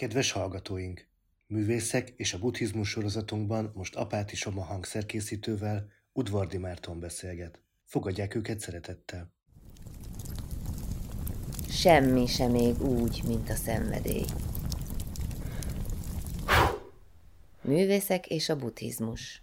Kedves hallgatóink! Művészek és a buddhizmus sorozatunkban most Apáti Soma hangszerkészítővel Udvardi Márton beszélget. Fogadják őket szeretettel. Semmi sem még úgy, mint a szenvedély. Művészek és a buddhizmus.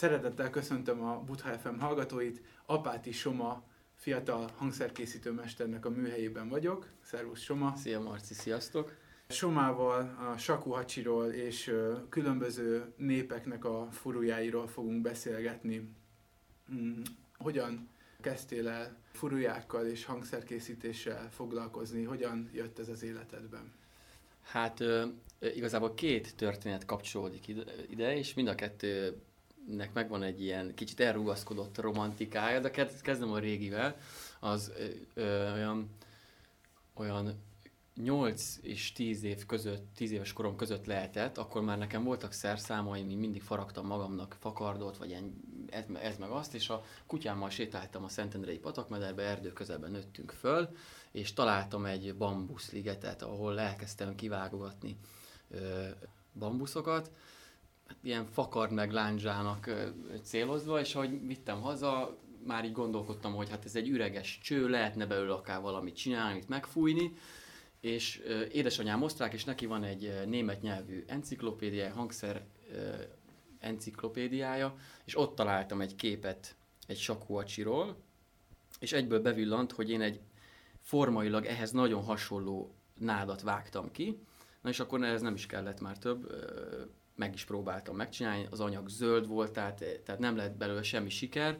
Szeretettel köszöntöm a Butha FM hallgatóit. Apáti Soma fiatal hangszerkészítő mesternek a műhelyében vagyok. Szervusz Soma! Szia Marci, sziasztok! Somával a Sakuhacsiról és különböző népeknek a furujáiról fogunk beszélgetni. Hmm, hogyan kezdtél el furujákkal és hangszerkészítéssel foglalkozni? Hogyan jött ez az életedben? Hát igazából két történet kapcsolódik ide, és mind a kettő nek megvan egy ilyen kicsit elrugaszkodott romantikája, de kezdem a régivel, az ö, olyan, olyan 8 és 10 év között, 10 éves korom között lehetett, akkor már nekem voltak szerszámaim, mindig faragtam magamnak fakardot, vagy ilyen, ez, ez meg azt, és a kutyámmal sétáltam a Szentendrei patakmederbe, erdő közelben nőttünk föl, és találtam egy bambuszligetet, ahol elkezdtem kivágogatni ö, bambuszokat, ilyen fakard meg lándzsának célozva, és ahogy vittem haza, már így gondolkodtam, hogy hát ez egy üreges cső, lehetne belőle akár valamit csinálni, amit megfújni, és édesanyám osztrák, és neki van egy német nyelvű enciklopédia, hangszer enciklopédiája, és ott találtam egy képet egy sakóacsiról, és egyből bevillant, hogy én egy formailag ehhez nagyon hasonló nádat vágtam ki, na és akkor ez nem is kellett már több, meg is próbáltam megcsinálni, az anyag zöld volt, tehát, tehát nem lett belőle semmi siker.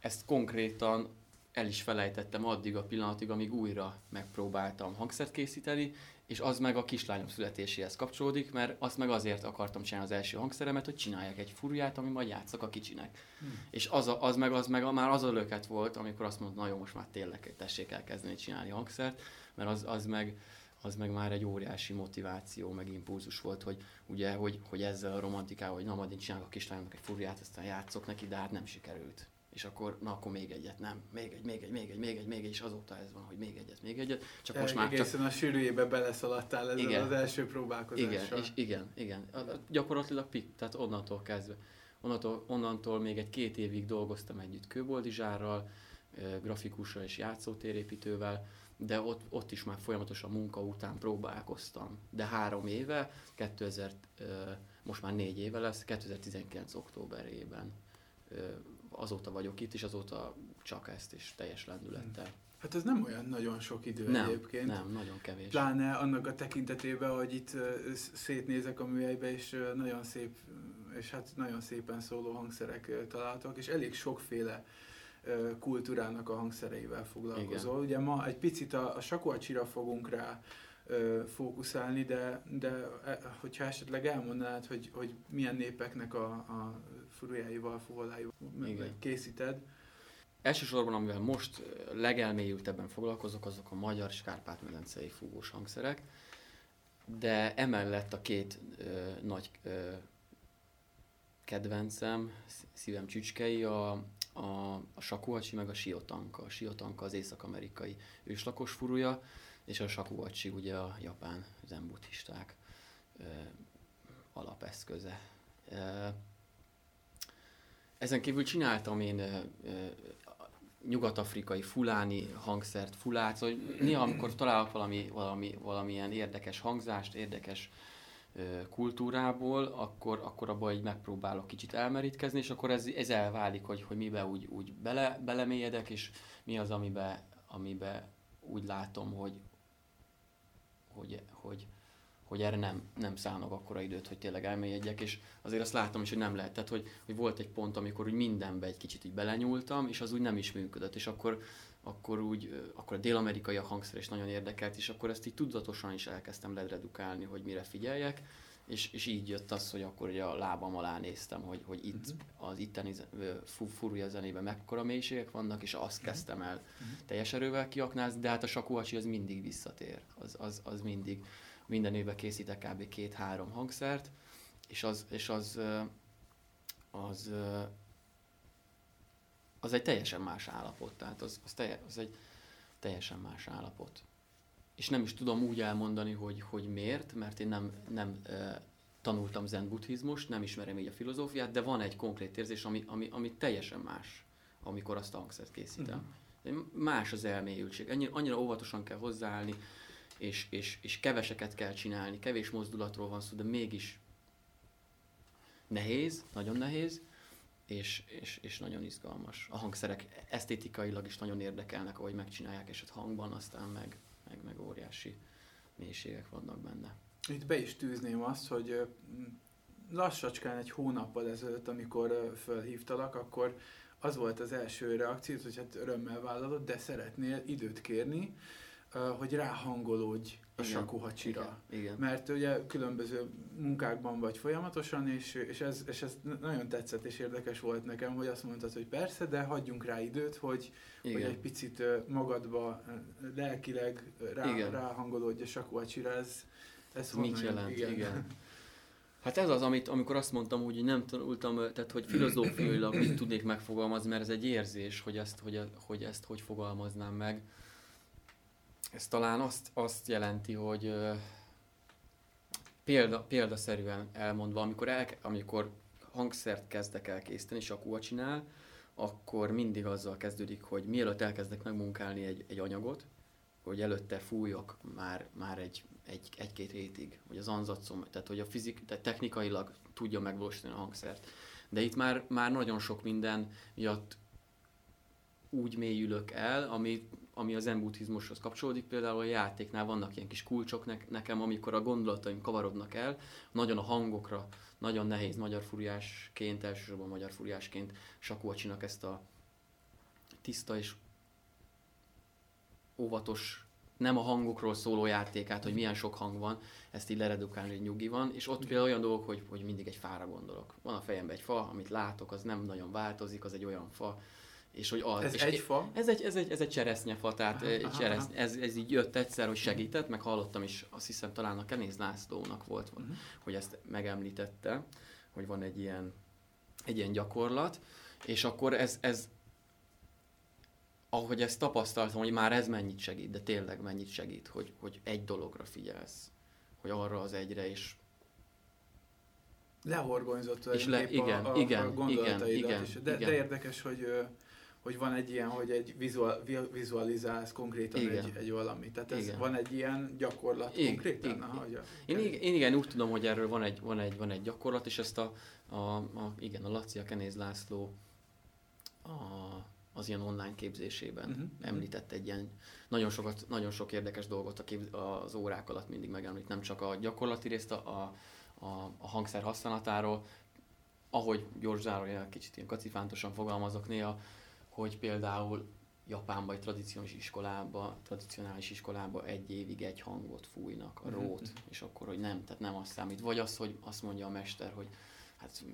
Ezt konkrétan el is felejtettem addig a pillanatig, amíg újra megpróbáltam hangszert készíteni, és az meg a kislányom születéséhez kapcsolódik, mert azt meg azért akartam csinálni az első hangszeremet, hogy csináljak egy furuját, ami majd játszak a kicsinek. Hmm. És az, a, az meg, az meg már az a löket volt, amikor azt mondta, na jó, most már tényleg tessék elkezdeni csinálni hangszert, mert az, az meg, az meg már egy óriási motiváció, meg impulzus volt, hogy ugye, hogy, hogy ezzel a romantikával, hogy na majd én csinálok a kislányomnak egy furját, aztán játszok neki, de hát nem sikerült. És akkor, na akkor még egyet, nem, még egy, még egy, még egy, még egy, még egy, és azóta ez van, hogy még egyet, még egyet. Csak most már Egészen csak... a sűrűjébe beleszaladtál ezzel igen. az első próbálkozással. Igen, és igen, igen. A, a, gyakorlatilag pik, tehát onnantól kezdve. Onnantól, onnantól még egy két évig dolgoztam együtt Kőboldizsárral, grafikussal és játszótérépítővel, de ott, ott is már folyamatosan munka után próbálkoztam. De három éve, 2000, most már négy éve lesz, 2019. októberében azóta vagyok itt, és azóta csak ezt is teljes lendülettel. Hát ez nem olyan nagyon sok idő nem, egyébként. Nem, nagyon kevés. Pláne annak a tekintetében, hogy itt szétnézek a műhelybe, és nagyon szép, és hát nagyon szépen szóló hangszerek találtak, és elég sokféle kultúrának a hangszereivel foglalkozol. Igen. Ugye ma egy picit a, a sakoacsira fogunk rá ö, fókuszálni, de, de e, hogyha esetleg elmondanád, hogy, hogy milyen népeknek a, a furujáival, fuvoláival készíted. Elsősorban, amivel most legelmélyültebben foglalkozok, azok a magyar és kárpát-medencei fúvós hangszerek, de emellett a két ö, nagy ö, kedvencem, szívem csücskei, a, a, a sakuhacsi meg a siotanka. A siotanka az észak-amerikai őslakos furuja, és a sakuhacsi ugye a japán zenbuddhisták ö, alapeszköze. Ö, ezen kívül csináltam én ö, ö, nyugat-afrikai fuláni hangszert, fulát, hogy néha amikor találok valami, valami, valamilyen érdekes hangzást, érdekes kultúrából, akkor, akkor abban így megpróbálok kicsit elmerítkezni, és akkor ez, ez elválik, hogy, hogy mibe úgy, úgy bele, belemélyedek, és mi az, amibe, amibe úgy látom, hogy, hogy, hogy, hogy erre nem, nem szánok akkora időt, hogy tényleg elmélyedjek, és azért azt láttam is, hogy nem lehet. Tehát, hogy, hogy volt egy pont, amikor úgy mindenbe egy kicsit így belenyúltam, és az úgy nem is működött, és akkor, akkor úgy, akkor a dél-amerikai a hangszer is nagyon érdekelt, és akkor ezt így tudatosan is elkezdtem ledredukálni, hogy mire figyeljek, és, és így jött az, hogy akkor ugye a lábam alá néztem, hogy, hogy itt uh-huh. az itteni furúja zenében mekkora mélységek vannak, és azt uh-huh. kezdtem el uh-huh. teljes erővel kiaknázni, de hát a sakuhacsi az mindig visszatér, az, az, az mindig minden évben készítek kb. két-három hangszert, és az, és az, az, az egy teljesen más állapot, tehát az, az, telje, az egy teljesen más állapot. És nem is tudom úgy elmondani, hogy, hogy miért, mert én nem, nem tanultam zen buddhizmus, nem ismerem így a filozófiát, de van egy konkrét érzés, ami, ami, ami teljesen más, amikor azt a hangszert készítem. Uh-huh. Más az elmélyültség. Annyira, annyira óvatosan kell hozzáállni, és, és, és keveseket kell csinálni, kevés mozdulatról van szó, de mégis nehéz, nagyon nehéz, és, és, és nagyon izgalmas. A hangszerek esztétikailag is nagyon érdekelnek, ahogy megcsinálják, és a hangban aztán meg, meg, meg óriási mélységek vannak benne. Itt be is tűzném azt, hogy lassacskán egy hónappal ezelőtt, amikor fölhívtalak, akkor az volt az első reakció, hogy hát örömmel vállalod, de szeretnél időt kérni, hogy ráhangolódj a sakuhacsira. Igen, igen. Mert ugye különböző munkákban vagy folyamatosan, és, és, ez, és ez nagyon tetszett és érdekes volt nekem, hogy azt mondtad, hogy persze, de hagyjunk rá időt, hogy, hogy egy picit magadba lelkileg rá, igen. ráhangolódj a sakuhacsira. Ez, ez mit jelent? Igen. igen. Hát ez az, amit, amikor azt mondtam, hogy nem tanultam, tehát hogy filozófiailag mit tudnék megfogalmazni, mert ez egy érzés, hogy ezt hogy, hogy, ezt hogy fogalmaznám meg ez talán azt, azt jelenti, hogy példa, példaszerűen elmondva, amikor, el, amikor hangszert kezdek el készíteni, és a csinál, akkor mindig azzal kezdődik, hogy mielőtt elkezdek megmunkálni egy, egy anyagot, hogy előtte fújok már, már egy, egy, egy-két hétig, hogy az anzacom, tehát hogy a fizik, tehát technikailag tudja megvalósítani a hangszert. De itt már, már nagyon sok minden miatt úgy mélyülök el, ami ami a zen kapcsolódik, például a játéknál vannak ilyen kis kulcsok ne- nekem, amikor a gondolataim kavarodnak el, nagyon a hangokra, nagyon nehéz magyar furiásként, elsősorban magyar furiásként Sakócsinak ezt a tiszta és óvatos nem a hangokról szóló játékát, hogy milyen sok hang van, ezt így leredukálni, hogy nyugi van, és ott például olyan dolgok, hogy, hogy mindig egy fára gondolok. Van a fejemben egy fa, amit látok, az nem nagyon változik, az egy olyan fa, és hogy az, Ez és egy fa? Ez egy, ez egy, ez egy cseresznyefa, tehát Aha, egy aha, cseresznye, ez, ez így jött egyszer, hogy segített, meg hallottam is, azt hiszem talán a Kenéz Lászlónak volt, Mhm. hogy ezt megemlítette, hogy van egy ilyen, egy ilyen gyakorlat, és akkor ez, ez ahogy ezt tapasztaltam, hogy már ez mennyit segít, de tényleg mennyit segít, hogy, hogy egy dologra figyelsz, hogy arra az egyre, és lehorgonyzott És le- igen, a, a, igen, a gondolataidat igen, is. igen, De, igen. de érdekes, hogy hogy van egy ilyen, hogy egy vizual, vi- vizualizálsz konkrétan Igen. egy, egy valamit. Tehát ez Igen. van egy ilyen gyakorlat Igen, konkrétan? igen. Aha, hogy a, Én, ig- én igen, úgy tudom, hogy erről van egy, van egy, van egy gyakorlat, és ezt a, a, a igen, a Laci, a Kenéz László a, az ilyen online képzésében uh-huh. említett egy ilyen, nagyon, sokat, nagyon sok érdekes dolgot a kép, az órák alatt mindig megemlít, nem csak a gyakorlati részt, a, a, a hangszer használatáról, ahogy gyors zárójel, kicsit ilyen kacifántosan fogalmazok néha, hogy például Japánban egy tradicionális iskolába, tradicionális iskolába egy évig egy hangot fújnak, a Mhm. rót, és akkor, hogy nem, tehát nem azt számít. Vagy az, hogy azt mondja a mester, hogy hát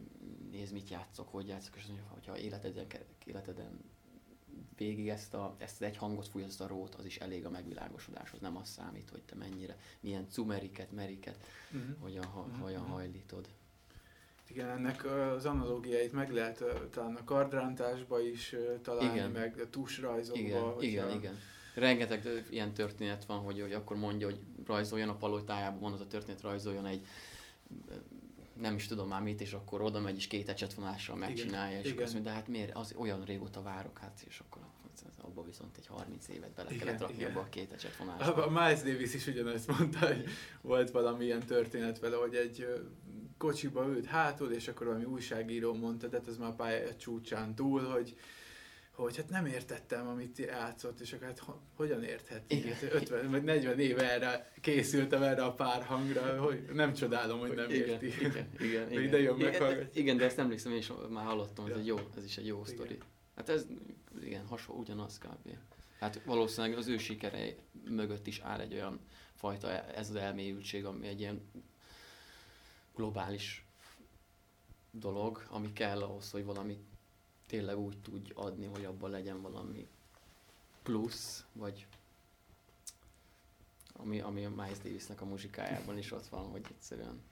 nézd, mit játszok, hogy játszok, és azt mondja, hogyha életeden, életeden végig ezt, a, ezt az egy hangot fúj, azt a rót, az is elég a megvilágosodáshoz, nem az számít, hogy te mennyire, milyen cumeriket, meriket, Mhm. hogyan, ha, Mhm, hogyan hajlítod. Igen, ennek az analógiáit meg lehet talán a kardrántásba is találni, Igen. meg a tusrajzokba. Igen, igen, igen. Rengeteg ilyen történet van, hogy, hogy akkor mondja, hogy rajzoljon a palotájában, van az a történet, rajzoljon egy nem is tudom már mit, és akkor oda megy, és két ecsetvonással megcsinálja, és igen. azt mondja, de hát miért, az olyan régóta várok, hát, és akkor abba viszont egy 30 évet bele Igen, kellett rakni igen. abba a két ecsetfonásba. A Miles Davis is ugyanezt mondta, hogy volt valami ilyen történet vele, hogy egy kocsiba ült hátul, és akkor valami újságíró mondta, de hát ez már a pálya csúcsán túl, hogy hogy hát nem értettem, amit játszott, és akkor hát ho- hogyan értheti? Igen. Hát 50 vagy 40 éve erre készültem erre a pár hangra, hogy nem csodálom, hogy nem igen, érti. Igen, igen, Hogy igen. ide jön igen, igen, de ezt emlékszem, én is már hallottam, ez, egy jó, ez is egy jó Igen. sztori. Hát ez, igen, hasonló, ugyanaz kb. Hát valószínűleg az ő sikere mögött is áll egy olyan fajta, ez az elmélyültség, ami egy ilyen globális dolog, ami kell ahhoz, hogy valami tényleg úgy tudj adni, hogy abban legyen valami plusz, vagy ami, ami a Miles Davisnek a muzsikájában is ott van, hogy egyszerűen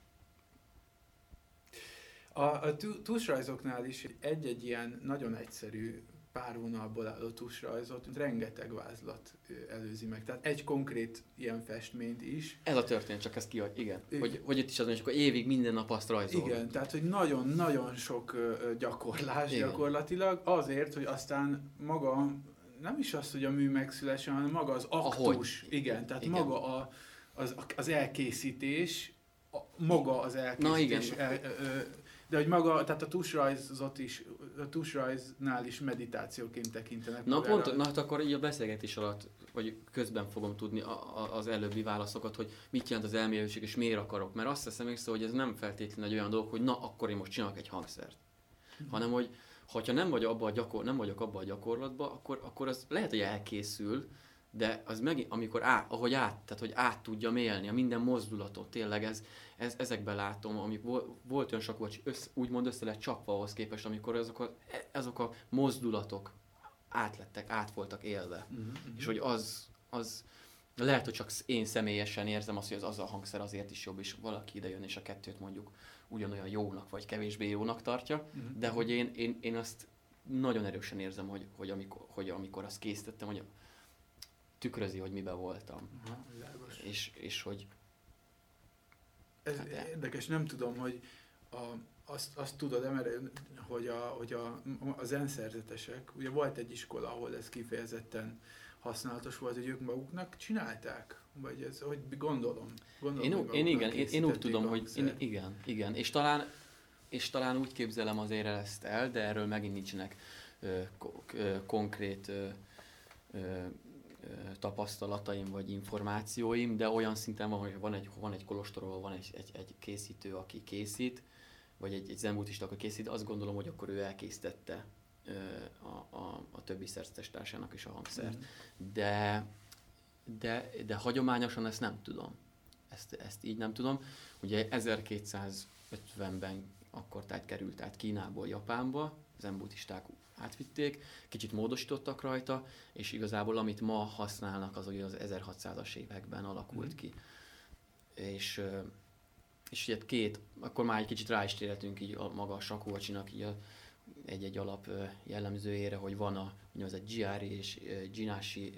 A, a tusrajzoknál is egy-egy ilyen nagyon egyszerű pár vonalból álló tusrajzot rengeteg vázlat előzi meg. Tehát egy konkrét ilyen festményt is. Ez a történet, csak ez kiadj, igen. Igen. Hogy, hogy itt is az, hogy akkor évig minden nap azt rajzol. Igen, tehát hogy nagyon-nagyon sok gyakorlás Igen. gyakorlatilag azért, hogy aztán maga nem is az, hogy a mű megszülessen, hanem maga az aktus. Ahogy. Igen, tehát Igen. maga a, az, az elkészítés, a, maga az elkészítés. igen. El, ö, de hogy maga, tehát a tusrajzot is, a tusrajznál is meditációként tekintenek. Na magára. pont, na hát akkor így a beszélgetés alatt, vagy közben fogom tudni a, a, az előbbi válaszokat, hogy mit jelent az elmélyültség, és miért akarok. Mert azt hiszem észre, hogy ez nem feltétlenül egy olyan dolog, hogy na, akkor én most csinálok egy hangszert. Mhm. Hanem, hogy ha nem, vagy abba a gyakor, nem vagyok abban a gyakorlatban, akkor, akkor az lehet, hogy elkészül, de az megint, amikor át, ahogy át, tehát hogy át tudja élni a minden mozdulatot, tényleg ez, ez ezekben látom, amik volt, olyan sok, hogy össz, úgymond össze lett csapva ahhoz képest, amikor azok a, azok a mozdulatok átlettek, át voltak élve. Mhm. És hogy az, az lehet, hogy csak én személyesen érzem azt, hogy az, az a hangszer azért is jobb, és valaki ide jön, és a kettőt mondjuk ugyanolyan jónak, vagy kevésbé jónak tartja, Mhm. de hogy én, én, én azt nagyon erősen érzem, hogy, hogy, amikor, hogy amikor azt készítettem, hogy tükrözi, hogy miben voltam. Aha, világos. És, és hogy Ez Hát de- érdekes, nem tudom, hogy a, azt, azt tudod, mert hogy, a, hogy a, a zenszerzetesek, ugye volt egy iskola, ahol ez kifejezetten használatos volt, hogy ők maguknak csinálták? Vagy ez, hogy gondolom? gondolom én, hogy én igen, én, én úgy tudom, hogy én, igen, igen, és talán, és talán úgy képzelem azért ezt el, de erről megint nincsenek ö, ko- ö, konkrét ö, ö, tapasztalataim vagy információim, de olyan szinten van, hogy van egy, van egy kolostor, ahol van egy, egy, egy készítő, aki készít, vagy egy, egy zenbudista, aki készít, azt gondolom, hogy akkor ő elkészítette a, a, a többi szerzetes társának is a hangszert. Mhm. De de, de hagyományosan ezt nem tudom. Ezt, ezt így nem tudom. Ugye 1250-ben akkor tehát került át Kínából Japánba, zen buddhisták átvitték, kicsit módosítottak rajta, és igazából amit ma használnak, az ugye az 1600-as években alakult mm. ki. És, és ugye két, akkor már egy kicsit rá is térhetünk így a maga a sakócsinak így a, egy-egy alap jellemzőjére, hogy van a úgynevezett Giari és Ginashi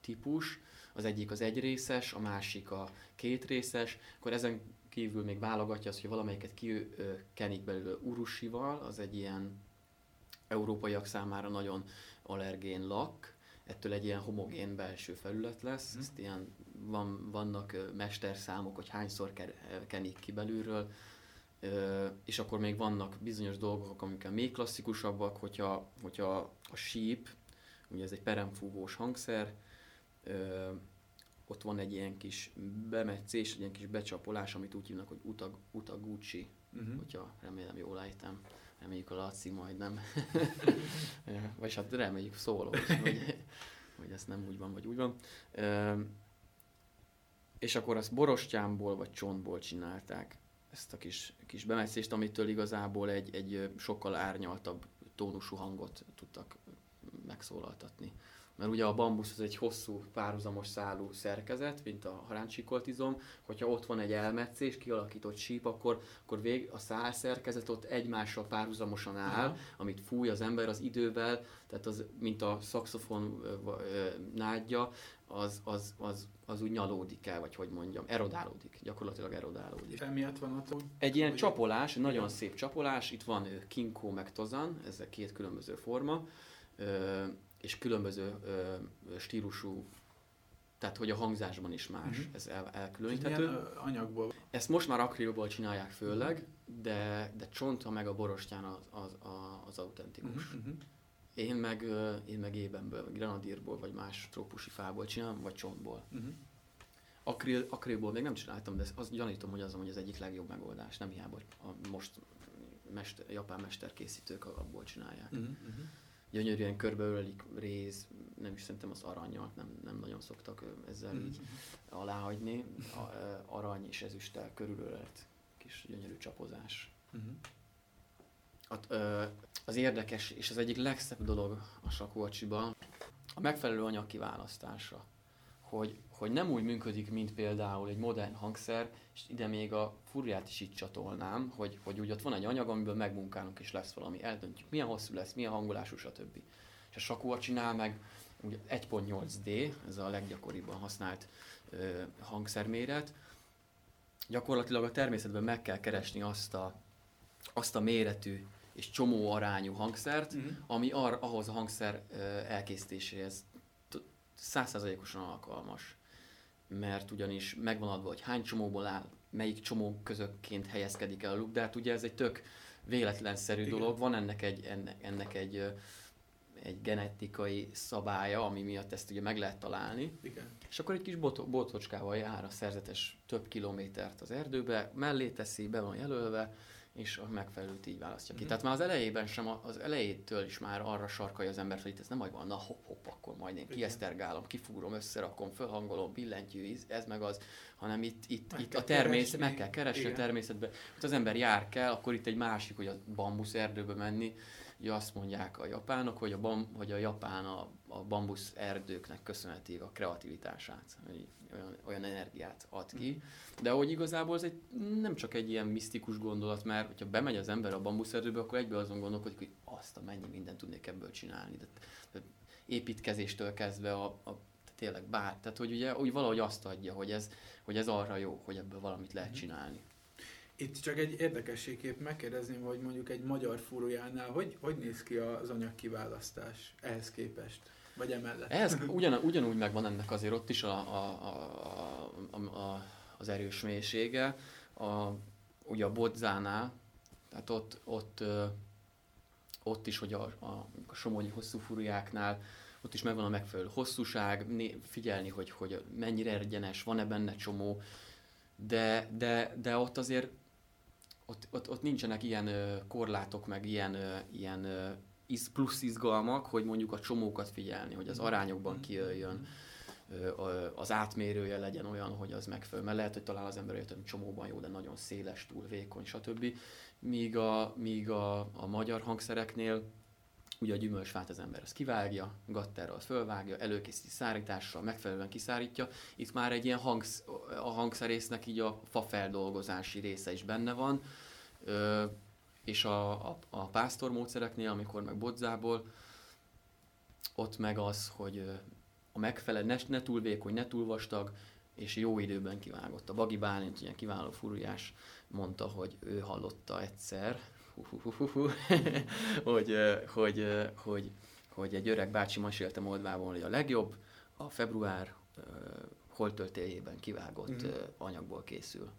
típus, az egyik az egyrészes, a másik a kétrészes, akkor ezen kívül még válogatja azt, hogy valamelyiket kikenik belőle urusival, az egy ilyen európaiak számára nagyon allergén lak, ettől egy ilyen homogén belső felület lesz, mm. ezt ilyen, van, vannak mesterszámok, hogy hányszor kenik ki belülről, és akkor még vannak bizonyos dolgok, amik még klasszikusabbak, hogyha, hogyha a síp, ugye ez egy peremfúvós hangszer, ott van egy ilyen kis bemetszés, egy ilyen kis becsapolás, amit úgy hívnak, hogy utag, utaguchi, uh-huh. hogyha remélem jól ejtem. Reméljük a Laci majd nem. vagy hát reméljük szóló, hogy, hogy ez nem úgy van, vagy úgy van. és akkor azt borostyámból vagy csontból csinálták ezt a kis, kis bemetszést, amitől igazából egy, egy sokkal árnyaltabb tónusú hangot tudtak megszólaltatni mert ugye a bambusz az egy hosszú párhuzamos szálú szerkezet, mint a haráncsikoltizom, hogyha ott van egy elmetszés, kialakított síp, akkor, akkor vég, a szál szerkezet ott egymással párhuzamosan áll, uh-huh. amit fúj az ember az idővel, tehát az, mint a szakszofon nádja, az, az, az, az úgy nyalódik el, vagy hogy mondjam, erodálódik, gyakorlatilag erodálódik. Emiatt van ott? Egy ilyen csapolás, egy nagyon szép csapolás, itt van kinkó meg tozan, ez a két különböző forma, és különböző ö, stílusú, tehát hogy a hangzásban is más, uh-huh. ez el, elkülöníthető. Milyen anyagból? Ezt most már akrilból csinálják főleg, de, de csonta meg a borostyán az, az, az autentikus. Uh-huh. Én meg, én meg ébenből, granadírból, vagy más trópusi fából csinálom, vagy csontból. Uh-huh. Akril, akrilból még nem csináltam, de azt gyanítom, hogy az, hogy az egyik legjobb megoldás. Nem hiába, hogy a most mester, japán mesterkészítők abból csinálják. Uh-huh gyönyörűen körbeölelik réz, nem is szerintem az aranyjal, nem, nem nagyon szoktak ezzel így mm-hmm. aláhagyni. A, arany és ezüsttel körülölelt kis gyönyörű csapozás. Mm-hmm. A, az érdekes és az egyik legszebb dolog a sakócsiban a megfelelő anyag kiválasztása hogy, hogy nem úgy működik, mint például egy modern hangszer, és ide még a furját is itt csatolnám, hogy, hogy úgy ott van egy anyag, amiből megmunkálunk, és lesz valami, eldöntjük, milyen hosszú lesz, milyen hangolású, stb. És a sakua csinál meg ugye 1.8D, ez a leggyakoribban használt ö, hangszerméret. Gyakorlatilag a természetben meg kell keresni azt a, azt a méretű és csomó arányú hangszert, mm-hmm. ami ar, ahhoz a hangszer ö, elkészítéséhez százszerzalékosan alkalmas. Mert ugyanis megvan adva, hogy hány csomóból áll, melyik csomó közökként helyezkedik el a luk, de hát ugye ez egy tök véletlenszerű Igen. dolog, van ennek egy, ennek, ennek egy, egy genetikai szabálya, ami miatt ezt ugye meg lehet találni. Igen. És akkor egy kis bot- botocskával jár a szerzetes több kilométert az erdőbe, mellé teszi, be van jelölve, és a megfelelőt így választja ki. Mm. Tehát már az elejében sem, az elejétől is már arra sarkalja az ember, hogy itt ez nem majd van, na hopp, hopp, akkor majd én kiesztergálom, kifúrom, összerakom, fölhangolom, billentyű, ez meg az, hanem itt, itt, meg itt a természet, meg kell keresni Igen. a természetbe. Ott az ember jár kell, akkor itt egy másik, hogy a bambusz erdőbe menni, ugye azt mondják a japánok, hogy a, bam, hogy a japán a, a bambusz erdőknek köszönheti a kreativitását, olyan, olyan energiát ad ki. De hogy igazából ez egy, nem csak egy ilyen misztikus gondolat, mert hogyha bemegy az ember a bambusz erdőbe, akkor egyből azon gondolkodik, hogy azt a mennyi mindent tudnék ebből csinálni. De, de építkezéstől kezdve a, a tényleg bár, tehát hogy ugye úgy valahogy azt adja, hogy ez, hogy ez arra jó, hogy ebből valamit lehet mhm. csinálni. Itt csak egy érdekességképp megkérdezném, hogy mondjuk egy magyar fúrójánál hogy, hogy néz ki az anyagkiválasztás ehhez képest? Vagy emellett? Ehhez ugyan, ugyanúgy megvan ennek azért ott is a, a, a, a, a, az erős mélysége. A, ugye a bodzánál, tehát ott, ott, ott is, hogy a, a, a somogyi hosszú fúrójáknál ott is megvan a megfelelő hosszúság, figyelni, hogy, hogy mennyire egyenes, van-e benne csomó, de, de, de ott azért ott, ott, ott nincsenek ilyen korlátok, meg ilyen, ilyen ö, plusz izgalmak, hogy mondjuk a csomókat figyelni, hogy az mhm. arányokban mhm. kijöjjön. az átmérője legyen olyan, hogy az megfelelő, mert lehet, hogy talán az ember hogy csomóban jó, de nagyon széles, túl vékony, stb. Míg a, míg a, a magyar hangszereknél ugye a gyümölcsfát az ember ezt kivágja, gatterral fölvágja, előkészíti szárítással, megfelelően kiszárítja. Itt már egy ilyen hangsz, a hangszerésznek így a fafeldolgozási része is benne van, Ö, és a, a, a pásztor módszereknél, amikor meg bodzából, ott meg az, hogy a megfelelő, ne, ne túl vékony, ne túl vastag, és jó időben kivágott. A Bagi Bálint, ilyen kiváló furujás, mondta, hogy ő hallotta egyszer, hogy, hogy, hogy, hogy egy öreg bácsi mesélte Moldvában, hogy a legjobb a február holtöltéjében kivágott mm. anyagból készül.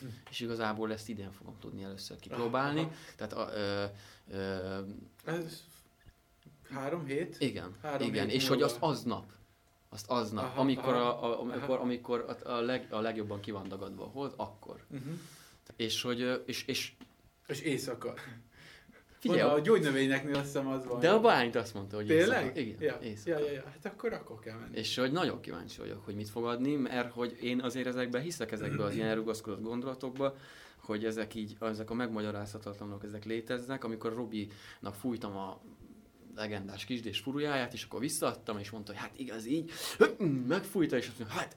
Hm. És igazából ezt idén fogom tudni először kipróbálni. Aha. Tehát a, ö, ö, Ez három hét? Igen, három igen. Hét és múlva. hogy azt aznap, azt aznap, aha, amikor, aha, a, a, amikor, amikor a, a, leg, a legjobban ki van dagadva a hold, akkor. Uh-huh. És hogy, és, és és éjszaka. Figyelj, Van, a gyógynövényeknél azt hiszem az van. De a bányt azt mondta, hogy Tényleg? éjszaka. Igen, ja. éjszaka. Ja, ja, ja, hát akkor akkor kell menni. És hogy nagyon kíváncsi vagyok, hogy mit fog adni, mert hogy én azért ezekben hiszek ezekbe az ilyen elrugaszkodott gondolatokba, hogy ezek így, ezek a megmagyarázhatatlanok, ezek léteznek. Amikor Robinak fújtam a legendás kisdés furujáját, és akkor visszaadtam, és mondta, hogy hát igaz így, megfújta, és azt mondja, hát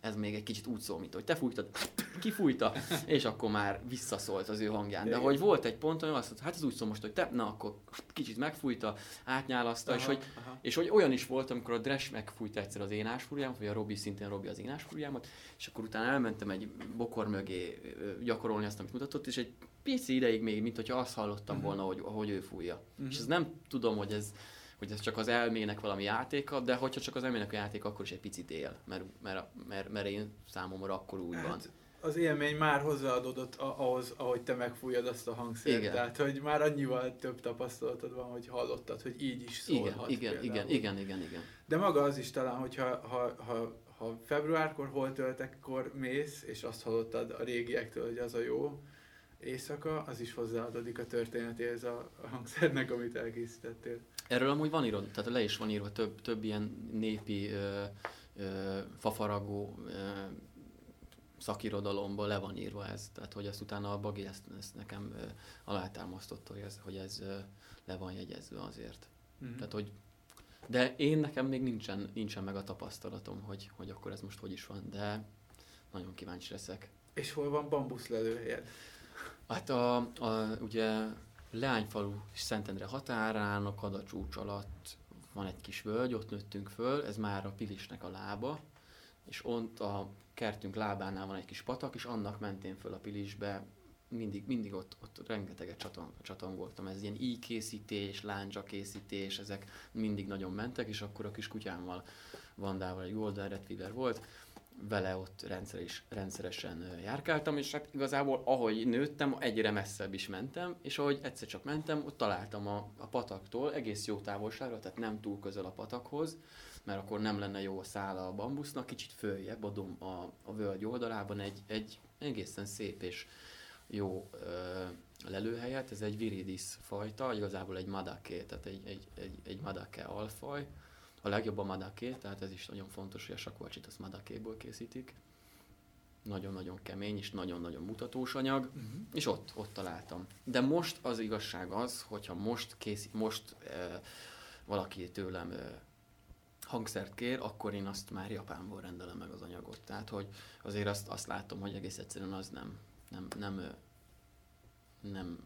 ez még egy kicsit úgy szól, mint hogy te fújtad, kifújta, és akkor már visszaszólt az ő hangján. De hogy volt egy pont, hogy azt mondta, hát ez úgy szól most, hogy te, na akkor kicsit megfújta, átnyálaszta, aha, és, hogy, aha. és hogy olyan is volt, amikor a Dresh megfújta egyszer az énás furjámat, vagy a Robi szintén Robi az énás furjámat, és akkor utána elmentem egy bokor mögé gyakorolni azt, amit mutatott, és egy pici ideig még, mint hogyha azt hallottam uh-huh. volna, hogy, hogy ő fújja. Uh-huh. És ez nem tudom, hogy ez, hogy ez csak az elmének valami játéka, de hogyha csak az elmének a játék, akkor is egy picit él, mert, mert, mert, mert én számomra akkor úgy hát, van. Az élmény már hozzáadódott ahhoz, ahogy te megfújjad azt a hangszert. Igen. Tehát, hogy már annyival több tapasztalatod van, hogy hallottad, hogy így is szólhat. Igen, igen, igen, igen, igen, igen. De maga az is talán, hogyha ha, ha, ha februárkor, hol töltekkor mész, és azt hallottad a régiektől, hogy az a jó, éjszaka, az is hozzáadódik a történetéhez a, a hangszernek, amit elkészítettél. Erről amúgy van írva, tehát le is van írva több, több ilyen népi ö, ö, fafaragó ö, szakirodalomban le van írva ez, tehát hogy azt utána a Bagi ezt, ezt nekem ö, alátámasztotta, hogy ez, hogy ez ö, le van jegyezve azért. Mm-hmm. Tehát, hogy de én nekem még nincsen, nincsen meg a tapasztalatom, hogy, hogy akkor ez most hogy is van, de nagyon kíváncsi leszek. És hol van bambuszlelőhelyed? Hát a, a ugye Leányfalu és Szentendre határán, a Kadacsúcs alatt van egy kis völgy, ott nőttünk föl, ez már a Pilisnek a lába, és ott a kertünk lábánál van egy kis patak, és annak mentén föl a Pilisbe, mindig, mindig ott, ott rengeteget csatong, csatongoltam. Ez ilyen íjkészítés, láncsa készítés, ezek mindig nagyon mentek, és akkor a kis kutyámmal, Vandával egy Golden Retriever volt, vele ott rendszer is, rendszeresen járkáltam, és hát igazából ahogy nőttem, egyre messzebb is mentem, és ahogy egyszer csak mentem, ott találtam a, a pataktól egész jó távolságra, tehát nem túl közel a patakhoz, mert akkor nem lenne jó a szála a bambusznak, kicsit följebb a, dom, a, a völgy oldalában egy, egy egészen szép és jó ö, lelőhelyet, ez egy viridis fajta, igazából egy madaké, tehát egy, egy, egy, egy madake alfaj, a legjobb a madaké, tehát ez is nagyon fontos, hogy a sakvacsit azt madakéból készítik. Nagyon-nagyon kemény és nagyon-nagyon mutatós anyag, uh-huh. és ott, ott találtam. De most az igazság az, hogyha most, kész, most e, valaki tőlem e, hangszert kér, akkor én azt már Japánból rendelem meg az anyagot. Tehát, hogy azért azt, azt látom, hogy egész egyszerűen az nem, nem, nem, nem nem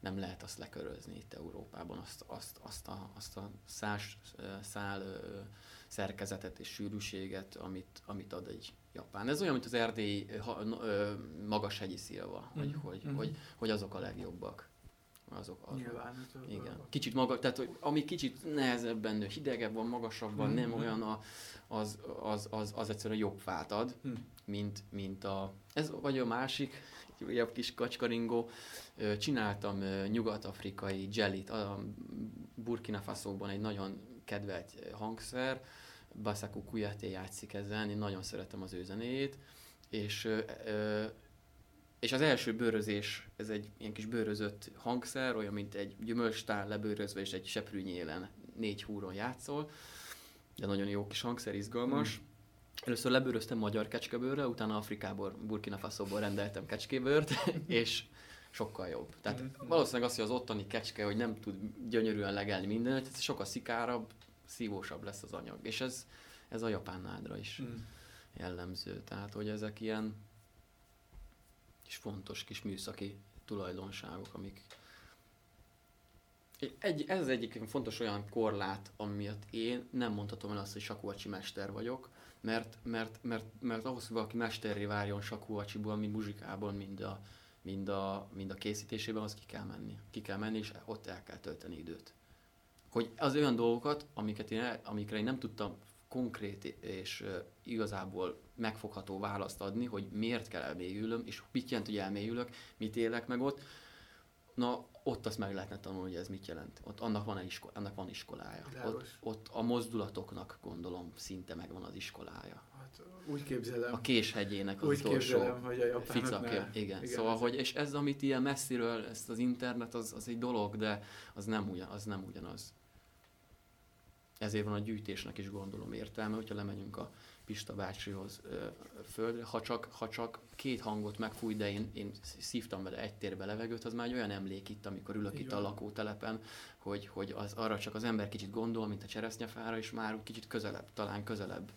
lehet azt lekörözni itt Európában, azt, azt, azt a, azt a szás, szál szerkezetet és sűrűséget, amit, amit ad egy Japán. Ez olyan, mint az erdélyi magas hegyi szilva, mm. hogy, hogy, mm. hogy, hogy azok a legjobbak. Azok, azok. Nyilván. Igen. Kicsit maga, tehát hogy ami kicsit nehezebben hidegebb van, magasabb van, mm. nem olyan a, az, az, az, az egyszerűen jobb fát ad, mm. mint, mint a, ez vagy a másik, újabb kis kacskaringó. Csináltam nyugat-afrikai jellit, a Burkina Faso-ban egy nagyon kedvelt hangszer, Basaku Kuyate játszik ezen, én nagyon szeretem az ő zenéjét, és és az első bőrözés, ez egy ilyen kis bőrözött hangszer, olyan, mint egy gyümölcstál lebőrözve, és egy seprűnyélen négy húron játszol. de nagyon jó kis hangszer, izgalmas. Mm. Először lebőröztem magyar kecskebőrre, utána Afrikából, Burkina Faso-ból rendeltem kecskébőrt, és sokkal jobb. Tehát mm. valószínűleg az, hogy az ottani kecske, hogy nem tud gyönyörűen legelni mindent, ez sokkal szikárabb, szívósabb lesz az anyag. És ez, ez a japán nádra is mm. jellemző. Tehát, hogy ezek ilyen kis fontos kis műszaki tulajdonságok, amik, egy, ez az egyik fontos olyan korlát, amiatt én nem mondhatom el azt, hogy sakuacsi mester vagyok, mert, mert, mert, mert ahhoz, hogy valaki mesterré várjon sakuacsiból, mind muzsikából, mind a, mind, a, mind a készítésében, az ki kell menni. Ki kell menni, és ott el kell tölteni időt. Hogy az olyan dolgokat, amiket én, amikre én nem tudtam konkrét és igazából megfogható választ adni, hogy miért kell elmélyülöm, és mit jelent, hogy elmélyülök, mit élek meg ott, na ott azt meg lehetne tanulni, hogy ez mit jelent. Ott annak van, iskola, annak van iskolája. Ott, ott a mozdulatoknak gondolom szinte megvan az iskolája. Hát úgy képzelem. A késhegyének az úgy utolsó képzelem, hogy a ficakja. Igen. igen. Szóval, hogy, és ez, amit ilyen messziről, ezt az internet, az, az egy dolog, de az nem, ugyan, az nem ugyanaz. Ezért van a gyűjtésnek is gondolom értelme, hogyha lemegyünk a Pista bácsihoz földre, ha csak, ha csak két hangot megfúj, de én, én szívtam vele egy térbe levegőt, az már egy olyan emlék itt, amikor ülök Igen. itt a lakótelepen, hogy, hogy az, arra csak az ember kicsit gondol, mint a cseresznyefára, és már kicsit közelebb, talán közelebb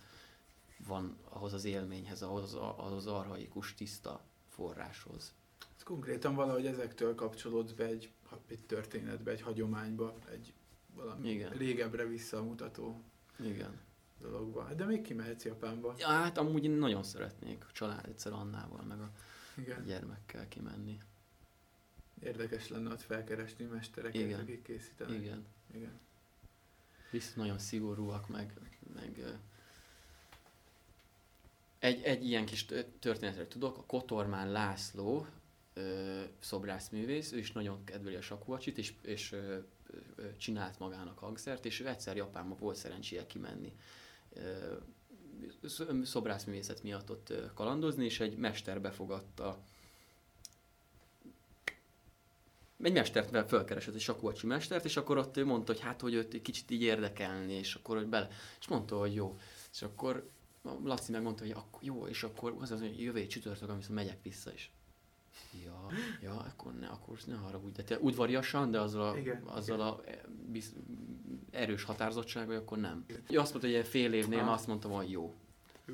van ahhoz az élményhez, ahhoz, ahhoz az arhaikus, tiszta forráshoz. Ez konkrétan valahogy ezektől kapcsolódsz be egy, egy történetbe, egy hagyományba, egy valami Igen. régebbre visszamutató. Igen dologba. De még kimehetsz Japánba. Ja, hát amúgy én nagyon szeretnék a család egyszer Annával, meg a Igen. gyermekkel kimenni. Érdekes lenne ott felkeresni mestereket, Igen. akik készítenek. Igen. Igen. Viszont nagyon szigorúak, meg, meg egy, egy ilyen kis történetre tudok, a Kotormán László, ö, szobrászművész, ő is nagyon kedveli a sakuacsit, és, és ö, ö, csinált magának hangszert, és ő egyszer Japánba volt szerencséje kimenni szobrászművészet miatt ott kalandozni, és egy mester befogadta egy mestert fölkeresett, egy sakuacsi mestert, és akkor ott ő mondta, hogy hát, hogy őt kicsit így érdekelni, és akkor hogy bele, és mondta, hogy jó. És akkor Laci megmondta, hogy akkor jó, és akkor az az, hogy jövő csütörtök, amikor megyek vissza is. Ja, ja, akkor ne, akkor ne haragudj. De te udvariasan, de azzal a, igen, azzal igen. a e, biz, erős határozottsággal, akkor nem. Ő azt mondta, hogy egy fél évnél ha. azt mondtam, hogy jó.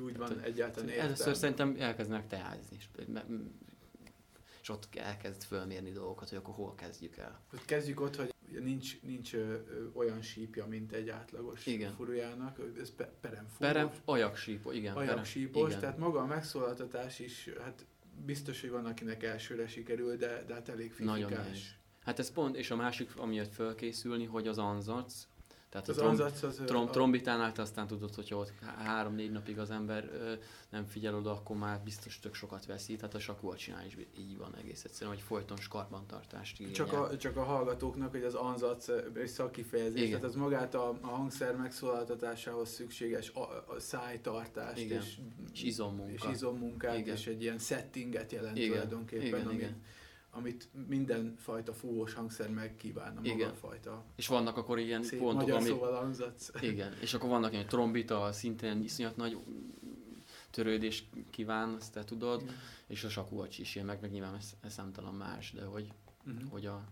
Úgy van, hát, egyáltalán értem. Először szerintem elkezdenek teázni, és, és ott elkezd fölmérni dolgokat, hogy akkor hol kezdjük el. Kezdjük ott, hogy nincs, nincs ö, ö, olyan sípja, mint egy átlagos igen. furujának, ez pe, peremfúrós. Perem, ajaksípos, igen. Ajaksípos, igen. tehát maga a megszólaltatás is, hát biztos, hogy van, akinek elsőre sikerül, de, de hát elég fifikás. Nagyon nehéz. Hát ez pont, és a másik, amiért fölkészülni, hogy az anzac, tehát az a trom, az trom, a... trombitánál te aztán tudod, hogyha ott három-négy napig az ember ö, nem figyel oda, akkor már biztos tök sokat veszít. Tehát a sakúacsinál is így van egész egyszerűen, hogy folyton skarbantartást igényel. Csak a, csak a hallgatóknak, hogy az anzac egy szakkifejezés, Igen. tehát az magát a, a hangszer megszólaltatásához szükséges a, a szájtartást Igen. és, és izommunka. és izommunkát, Igen. és egy ilyen settinget jelent Igen. tulajdonképpen, Igen, amit, Igen amit minden fajta fúvós hangszer megkíván a maga fajta. És vannak akkor ilyen szép pontok, magyar ami... szóval hangzat. Igen, és akkor vannak ilyen trombita, szintén iszonyat nagy törődés kíván, azt te tudod, Igen. és a sakúacs is ilyen, meg, meg nyilván ez, ez számtalan más, de hogy, uh-huh. hogy a...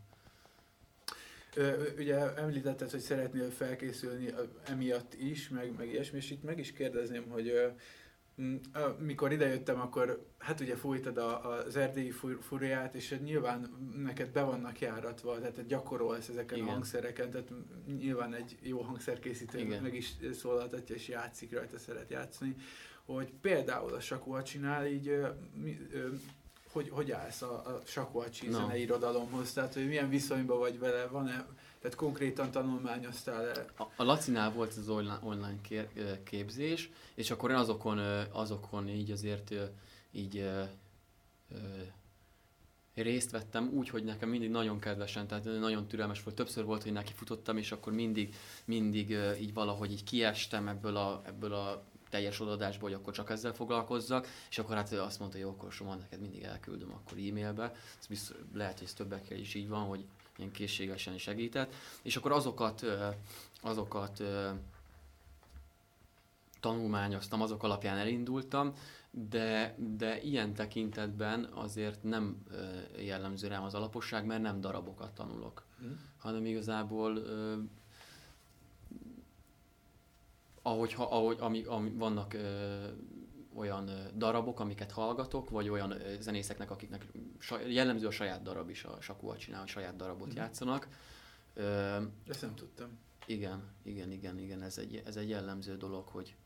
Ö, ugye említetted, hogy szeretnél felkészülni emiatt is, meg, meg ilyesmi, és itt meg is kérdezném, hogy mikor idejöttem, akkor hát ugye fújtad a, az erdélyi furiát, és nyilván neked be vannak járatva, tehát gyakorolsz ezeken Igen. a hangszereken, tehát nyilván egy jó hangszerkészítő Igen. meg is szólaltatja és játszik rajta, szeret játszani, hogy például a Sakua csinál így, hogy, hogy állsz a, a Sakuacsi no. zenei irodalomhoz, tehát hogy milyen viszonyban vagy vele, van-e tehát konkrétan tanulmányoztál el? A, a Lacinál volt az online, online kér, képzés, és akkor én azokon, azokon így azért így részt vettem úgy, hogy nekem mindig nagyon kedvesen, tehát nagyon türelmes volt. Többször volt, hogy neki futottam, és akkor mindig, mindig így valahogy így kiestem ebből a, ebből a teljes odaadásból, hogy akkor csak ezzel foglalkozzak, és akkor hát azt mondta, hogy jó, akkor Soma, neked mindig elküldöm akkor e-mailbe. Ez biztos, lehet, hogy ez többekkel is így van, hogy ilyen készségesen segített, és akkor azokat, azokat tanulmányoztam, azok alapján elindultam, de, de ilyen tekintetben azért nem jellemző rám az alaposság, mert nem darabokat tanulok, hmm. hanem igazából ahogy, ahogy ami, ami vannak ö, olyan darabok, amiket hallgatok, vagy olyan zenészeknek, akiknek jellemző a saját darab is, a sakúval csinál, a saját darabot mm. játszanak. Ezt nem tudtam. Igen, igen, igen, igen, ez egy, ez egy jellemző dolog, hogy,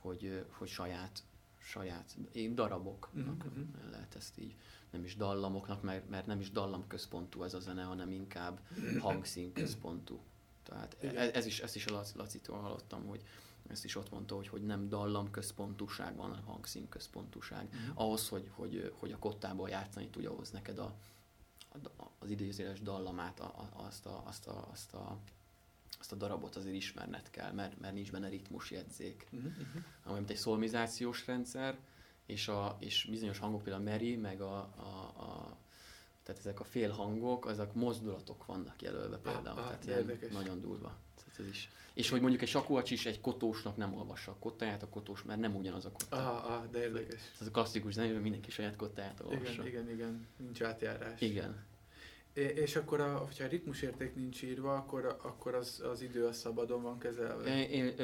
hogy, hogy saját, saját én daraboknak mm-hmm. lehet ezt így, nem is dallamoknak, mert, mert nem is dallam központú ez a zene, hanem inkább hangszín központú. Tehát ez, ez is, ezt is a Lacitól hallottam, hogy, ezt is ott mondta, hogy, hogy nem dallam központúság van, hanem hangszín központúság. Mm. Ahhoz, hogy, hogy, hogy a kottából játszani tudja, ahhoz neked a, a, az idézéles dallamát, a, a, azt, a, azt, a, azt, a, azt a darabot azért ismerned kell, mert, mert nincs benne ritmusjegyzék. Uh-huh. Ami mint egy szolmizációs rendszer, és, a, és bizonyos hangok, például a Meri, meg a, a, a tehát ezek a félhangok, azok mozdulatok vannak jelölve például, ah, tehát ilyen nagyon durva. Ez is. És hogy mondjuk egy sakóacs is egy kotósnak nem olvassa a kottáját, a kotós, mert nem ugyanaz a kottá. Ah, ah, de érdekes. Ez a klasszikus zene, mindenki saját kottáját olvassa. Igen, igen, igen, nincs átjárás. Igen. És akkor, a, hogyha a ritmusérték nincs írva, akkor, akkor az, az idő a szabadon van kezelve? Én, én,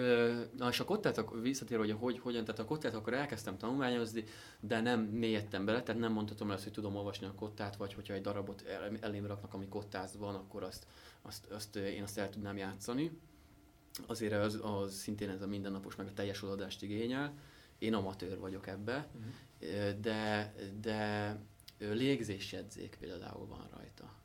na és a kottát, akkor visszatér, hogy, hogy hogyan, tehát a kottát akkor elkezdtem tanulmányozni, de nem mélyedtem bele, tehát nem mondhatom el azt, hogy tudom olvasni a kottát, vagy hogyha egy darabot el, elém raknak, ami kottáz van, akkor azt, azt, azt, én azt el tudnám játszani azért az, az szintén ez a mindennapos, meg a teljes odadást igényel. Én amatőr vagyok ebbe, uh-huh. de, de légzésjegyzék például van rajta.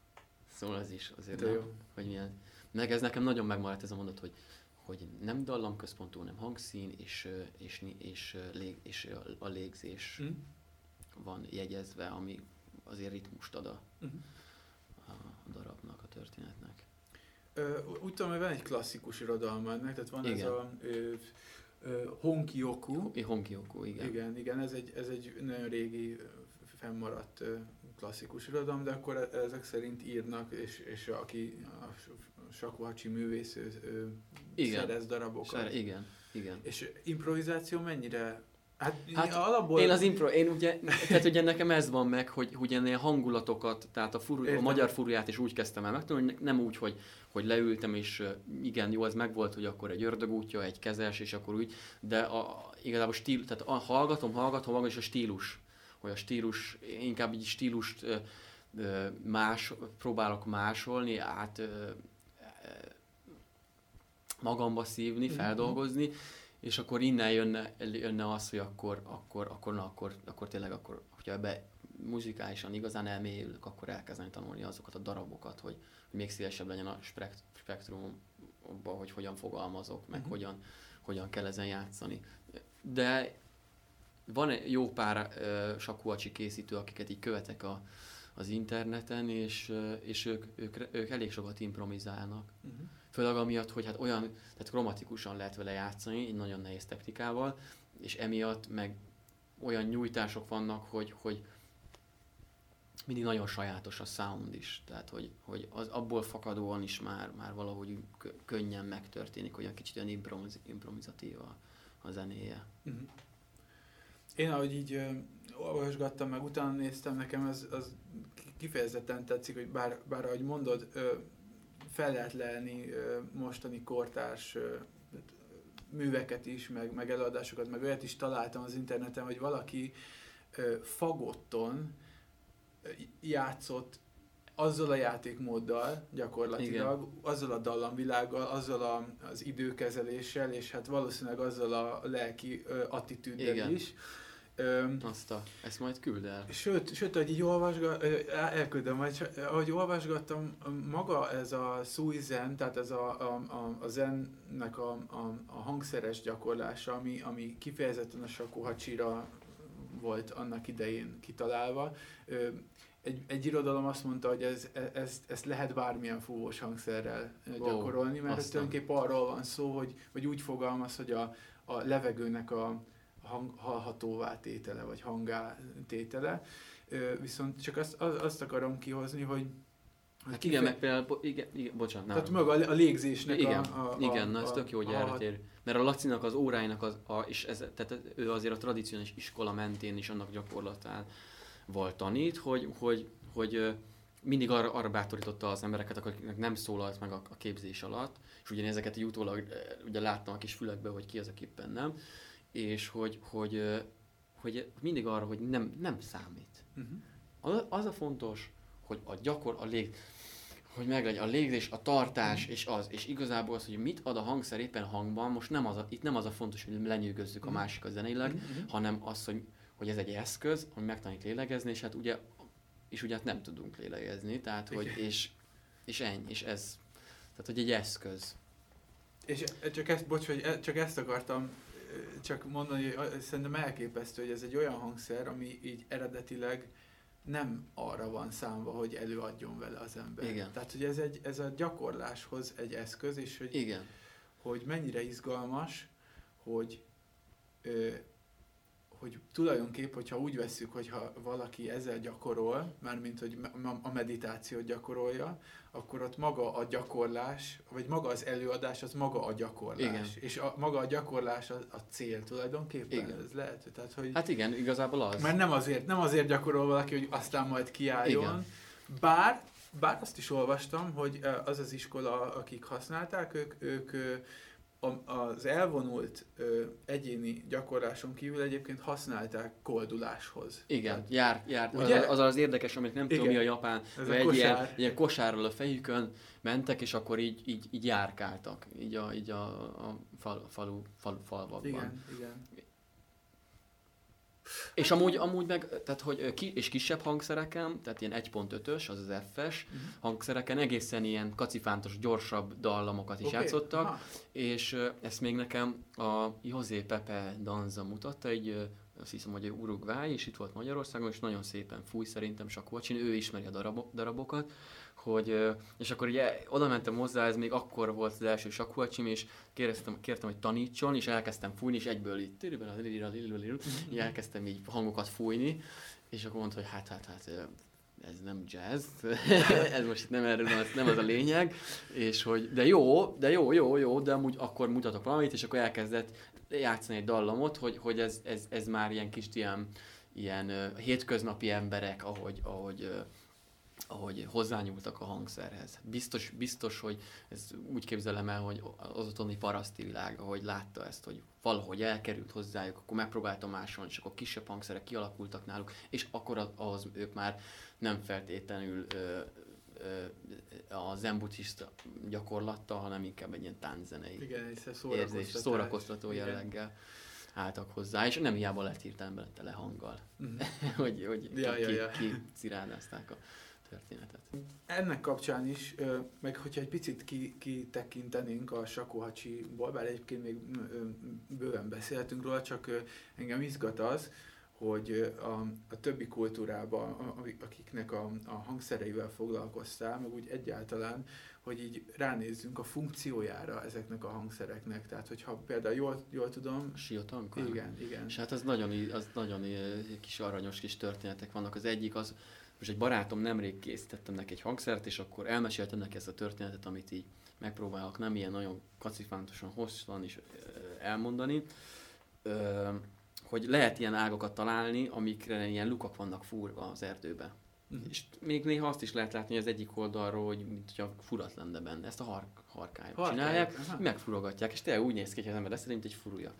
Szóval ez is azért, nem, hogy milyen... Meg ez nekem nagyon megmaradt ez a mondat, hogy, hogy nem dallamközpontú, nem hangszín, és, és, és, lég, és a légzés uh-huh. van jegyezve, ami azért ritmust ad a, uh-huh. a darabnak, a történetnek úgy tudom, hogy van egy klasszikus irodalma ennek, tehát van igen. ez a ö, ö, Honkioku. Honkioku, igen. Igen, igen, ez egy, ez egy nagyon régi fennmaradt klasszikus irodalom, de akkor e, ezek szerint írnak, és, és aki a Sakuhachi művész ő, igen. szerez darabokat. Szer, igen, igen. És improvizáció mennyire Hát, hát alapból... én az impro, én ugye, tehát ugye nekem ez van meg, hogy, hogy ennél hangulatokat, tehát a, furu, a magyar furuját is úgy kezdtem el megtanulni, nem úgy, hogy, hogy leültem, és igen, jó, ez megvolt, hogy akkor egy ördögútja, egy kezes, és akkor úgy, de a, igazából stíl, tehát a, hallgatom, hallgatom magam, és a stílus, hogy a stílus, inkább egy stílust más, próbálok másolni, át magamba szívni, mhm. feldolgozni, és akkor innen jönne, jönne az, hogy akkor, akkor, akkor, na, akkor, akkor tényleg, akkor, hogyha ebbe muzikálisan igazán elmélyülök, akkor elkezdeni tanulni azokat a darabokat, hogy, hogy még szélesebb legyen a spektrumban, hogy hogyan fogalmazok, meg uh-huh. hogyan, hogyan kell ezen játszani. De van egy jó pár uh, sakuacsi készítő, akiket így követek a, az interneten, és, uh, és ők, ők, ők elég sokat improvizálnak. Uh-huh. Főleg amiatt, hogy hát olyan, tehát kromatikusan lehet vele játszani, egy nagyon nehéz technikával, és emiatt meg olyan nyújtások vannak, hogy, hogy mindig nagyon sajátos a sound is, tehát hogy, hogy az abból fakadóan is már, már valahogy könnyen megtörténik, olyan kicsit olyan improviz, improvizatív a, a zenéje. Uh-huh. Én ahogy így uh, olvasgattam, meg utána néztem, nekem ez az kifejezetten tetszik, hogy bár, bár ahogy mondod, uh, fel lehet lelni uh, mostani kortárs uh, műveket is, meg, meg előadásokat, meg olyat is találtam az interneten, hogy valaki uh, fagotton, játszott azzal a játékmóddal gyakorlatilag, Igen. azzal a dallamvilággal, azzal a, az időkezeléssel, és hát valószínűleg azzal a lelki ö, attitűddel Igen. is. Ö, Azt a, ezt majd küld el. Sőt, sőt ahogy így olvasgattam, elküldöm, majd, ahogy olvasgattam, maga ez a Suizen, tehát ez a, a, a, a zennek a, a, a hangszeres gyakorlása, ami, ami kifejezetten a Shakuhachi-ra volt annak idején kitalálva. Egy, egy irodalom azt mondta, hogy ez, ez, ezt lehet bármilyen fúvós hangszerrel gyakorolni, mert ez tulajdonképpen arról van szó, hogy, hogy úgy fogalmaz, hogy a, a levegőnek a hang, hallhatóvá tétele, vagy hangá tétele. Viszont csak azt, azt akarom kihozni, hogy Hát igen, meg például, igen, igen bocsánat, nem. Tehát maga a légzésnek igen, a, a, igen, a, na ez a, tök jó, hogy erre tér. Mert a Lacinak az óráinak, az, a, és ez, tehát ő azért a tradicionális iskola mentén is annak gyakorlatán volt tanít, hogy, hogy, hogy mindig arra, arra bátorította az embereket, akiknek nem szólalt meg a, a képzés alatt, és ugye ezeket így utólag ugye láttam a kis fülekbe, hogy ki az, akiben nem, és hogy, hogy, hogy mindig arra, hogy nem, nem számít. Mhm. Az, az a fontos, hogy a gyakor, a lég, hogy meglegyen a légzés, a tartás, és az, és igazából az, hogy mit ad a hangszer éppen hangban, most nem az a, itt nem az a fontos, hogy lenyűgözzük a másikat zeneileg, Mhm. hanem az, hogy, hogy ez egy eszköz, ami megtanít lélegezni, és hát ugye, és ugye hát nem tudunk lélegezni, tehát hogy, Igen. és, és ennyi, és ez, tehát hogy egy eszköz. És csak ezt, bocs, hogy e- csak ezt akartam ö, csak mondani, hogy szerintem elképesztő, hogy ez egy olyan hangszer, ami így eredetileg nem arra van számva, hogy előadjon vele az ember. Igen. Tehát, hogy ez, egy, ez a gyakorláshoz egy eszköz, és hogy, Igen, hogy mennyire izgalmas, hogy, ö, hogy tulajdonképp, hogyha úgy vesszük, hogyha valaki ezzel gyakorol, mármint, hogy a meditációt gyakorolja, akkor ott maga a gyakorlás, vagy maga az előadás, az maga a gyakorlás. Igen. És a, maga a gyakorlás a, a cél tulajdonképpen. Igen. Ez lehet, tehát, hogy... hát igen, igazából az. Mert nem azért, nem azért gyakorol valaki, hogy aztán majd kiálljon. Igen. Bár, bár azt is olvastam, hogy az az iskola, akik használták, ők, ők a- az elvonult ö, egyéni gyakorláson kívül egyébként használták kolduláshoz. Igen, Tehát jár, jár. Az, Ugye? az, az érdekes, amit nem tudom mi a japán, Ez a egy kosár. ilyen, ilyen kosárral a fejükön mentek, és akkor így, így, így járkáltak, így a, így a, a fal, falu, falu falvakban. Igen, igen. És amúgy, amúgy meg, tehát hogy ki, és kisebb hangszereken, tehát ilyen 1.5-ös, az az F-es Mhm. hangszereken egészen ilyen kacifántos, gyorsabb dallamokat is Oké, játszottak, aha. és ezt még nekem a José Pepe Danza mutatta, egy azt hiszem, hogy Uruguay, és itt volt Magyarországon, és nagyon szépen fúj szerintem Sakvacsin, ő ismeri a darabo, darabokat, hogy, és akkor ugye oda mentem hozzá, ez még akkor volt az első sakhuacsim, és kértem, kértem, hogy tanítson, és elkezdtem fújni, és egyből így, így elkezdtem így hangokat fújni, és akkor mondta, hogy hát, hát, hát, ez nem jazz, ez most itt nem erről van, nem az a lényeg, és hogy, de jó, de jó, jó, jó, de amúgy akkor mutatok valamit, és akkor elkezdett játszani egy dallamot, hogy, hogy ez, ez, ez már ilyen kis ilyen, ilyen hétköznapi emberek, ahogy, ahogy, ahogy hozzányúltak a hangszerhez. Biztos, biztos, hogy ez úgy képzelem el, hogy az otthoni paraszti világ, ahogy látta ezt, hogy valahogy elkerült hozzájuk, akkor megpróbálta másolni, és akkor kisebb hangszerek kialakultak náluk, és akkor az, ők már nem feltétlenül ö, ö, a zen buddhista gyakorlattal, hanem inkább egy ilyen tánczenei Igen, és ez érzés, szórakoztató Igen. jelleggel álltak hozzá, és nem hiába lett hirtelen tele hanggal, Mhm. hogy, hogy Ja, ki, ja, ki, ja. ki cirádázták a történetet. Ennek kapcsán is, meg hogyha egy picit ki- kitekintenénk a Shakuhachi-ból, bár egyébként még bőven beszéltünk róla, csak engem izgat az, hogy a, a többi kultúrában, akiknek a, a hangszereivel foglalkoztál, meg úgy egyáltalán, hogy így ránézzünk a funkciójára ezeknek a hangszereknek. Tehát, hogyha például jól, jól tudom, A Siotanka? igen, igen. És hát az nagyon, az nagyon kis aranyos kis történetek vannak. Az egyik az, most egy barátom nemrég készítettem neki egy hangszert, és akkor elmeséltem neki ezt a történetet, amit így megpróbálok nem ilyen nagyon kacifántosan hosszan is elmondani. Hogy lehet ilyen ágakat találni, amikre ilyen lukak vannak fúrva az erdőbe. Mhm. És még néha azt is lehet látni hogy az egyik oldalról, hogy mint hogyha furat lenne benne. Ezt a har- harkályok Harkályok, csinálják, aha. megfurogatják, és tényleg úgy néz ki, hogy az ember lesz, mint egy furúja.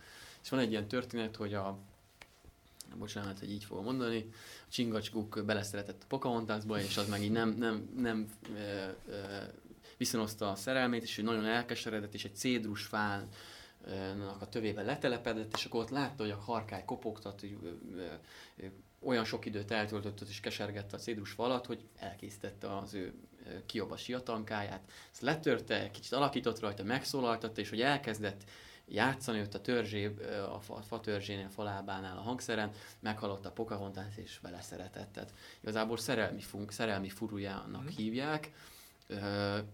És van egy ilyen történet, hogy a bocsánat, hogy így fogom mondani, a csingacskuk beleszeretett a Pocahontasba, és az meg így nem, nem, nem ö, ö, viszonozta a szerelmét, és ő nagyon elkeseredett, és egy cédrus fán a tövébe letelepedett, és akkor ott látta, hogy a harkály kopogtat, hogy, olyan sok időt eltöltött, és kesergette a cédrus falat, hogy elkészítette az ő kioba siatankáját. Ezt letörte, kicsit alakított rajta, megszólaltatta, és hogy elkezdett játszani ott a törzsé, a fa, fa törzsénél, falábánál a hangszeren, meghallott a Pocahontas és beleszeretett. Tehát igazából szerelmi, funk, szerelmi furujának Mhm. hívják,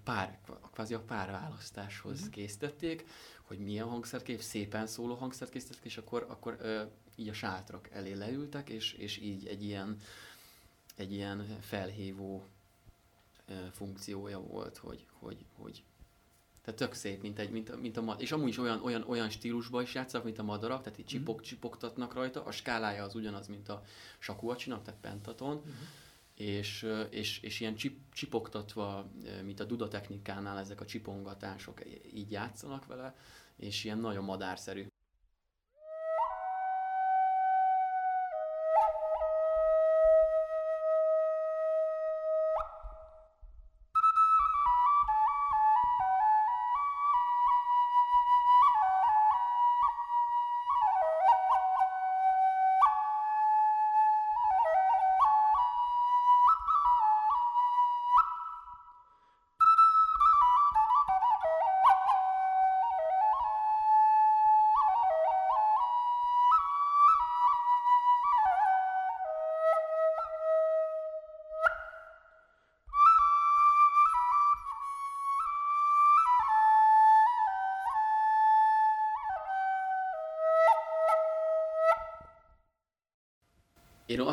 pár, kvázi a párválasztáshoz Mhm. készítették, hogy milyen hangszerkép, szépen szóló hangszert készítettek, és akkor, akkor ö, így a sátrak elé leültek, és, és így egy ilyen, egy ilyen felhívó funkciója volt, hogy, hogy, hogy tehát tök szép, mint, egy, mint, mint a mad- És amúgy is olyan, olyan, olyan stílusban is játszanak, mint a madarak, tehát így csipok, mm. csipogtatnak rajta. A skálája az ugyanaz, mint a sakuacsinak, tehát pentaton. Mm. És, és, és ilyen csip, csipogtatva, mint a duda technikánál ezek a csipongatások így játszanak vele, és ilyen nagyon madárszerű.